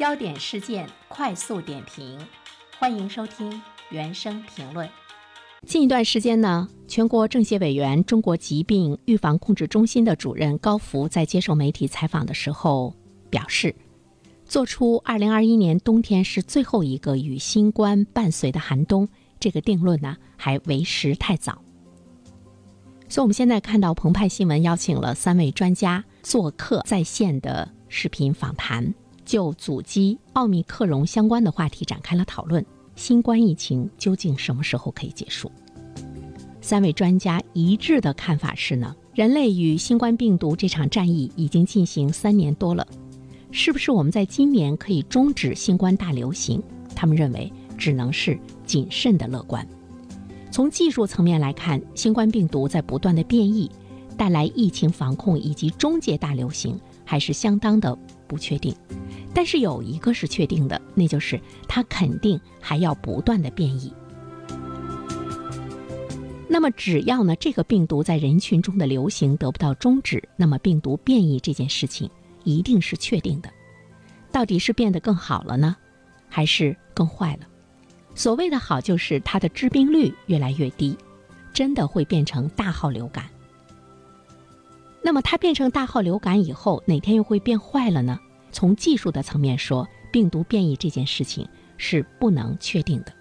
焦点事件快速点评，欢迎收听原声评论。近一段时间呢，全国政协委员、中国疾病预防控制中心的主任高福在接受媒体采访的时候表示，做出2021年冬天是最后一个与新冠伴随的寒冬这个定论呢，还为时太早。所以，我们现在看到澎湃新闻邀请了三位专家做客在线的视频访谈。就阻击奥密克戎相关的话题展开了讨论。新冠疫情究竟什么时候可以结束？三位专家一致的看法是呢，人类与新冠病毒这场战役已经进行三年多了，是不是我们在今年可以终止新冠大流行？他们认为只能是谨慎的乐观。从技术层面来看，新冠病毒在不断的变异，带来疫情防控以及终结大流行还是相当的不确定。但是有一个是确定的，那就是它肯定还要不断的变异。那么只要呢这个病毒在人群中的流行得不到终止，那么病毒变异这件事情一定是确定的。到底是变得更好了呢，还是更坏了？所谓的好就是它的致病率越来越低，真的会变成大号流感。那么它变成大号流感以后，哪天又会变坏了呢？从技术的层面说，病毒变异这件事情是不能确定的。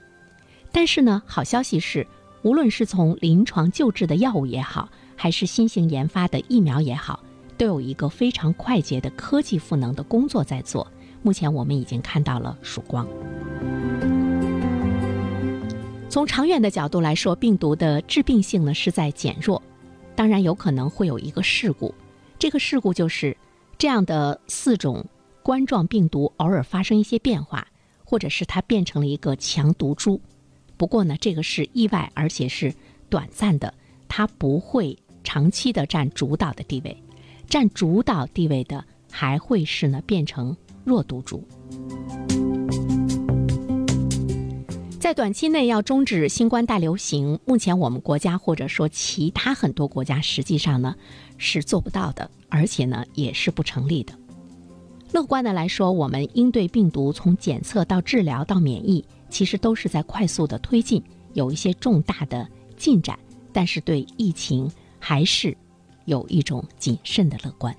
但是呢，好消息是，无论是从临床救治的药物也好，还是新型研发的疫苗也好，都有一个非常快捷的科技赋能的工作在做。目前我们已经看到了曙光。从长远的角度来说，病毒的致病性呢是在减弱，当然有可能会有一个事故，这个事故就是这样的四种。冠状病毒偶尔发生一些变化，或者是它变成了一个强毒株。不过呢，这个是意外，而且是短暂的，它不会长期的占主导的地位。占主导地位的还会是呢变成弱毒株。在短期内要终止新冠大流行，目前我们国家或者说其他很多国家实际上呢是做不到的，而且呢也是不成立的。乐观的来说，我们应对病毒从检测到治疗到免疫，其实都是在快速的推进，有一些重大的进展。但是对疫情还是有一种谨慎的乐观。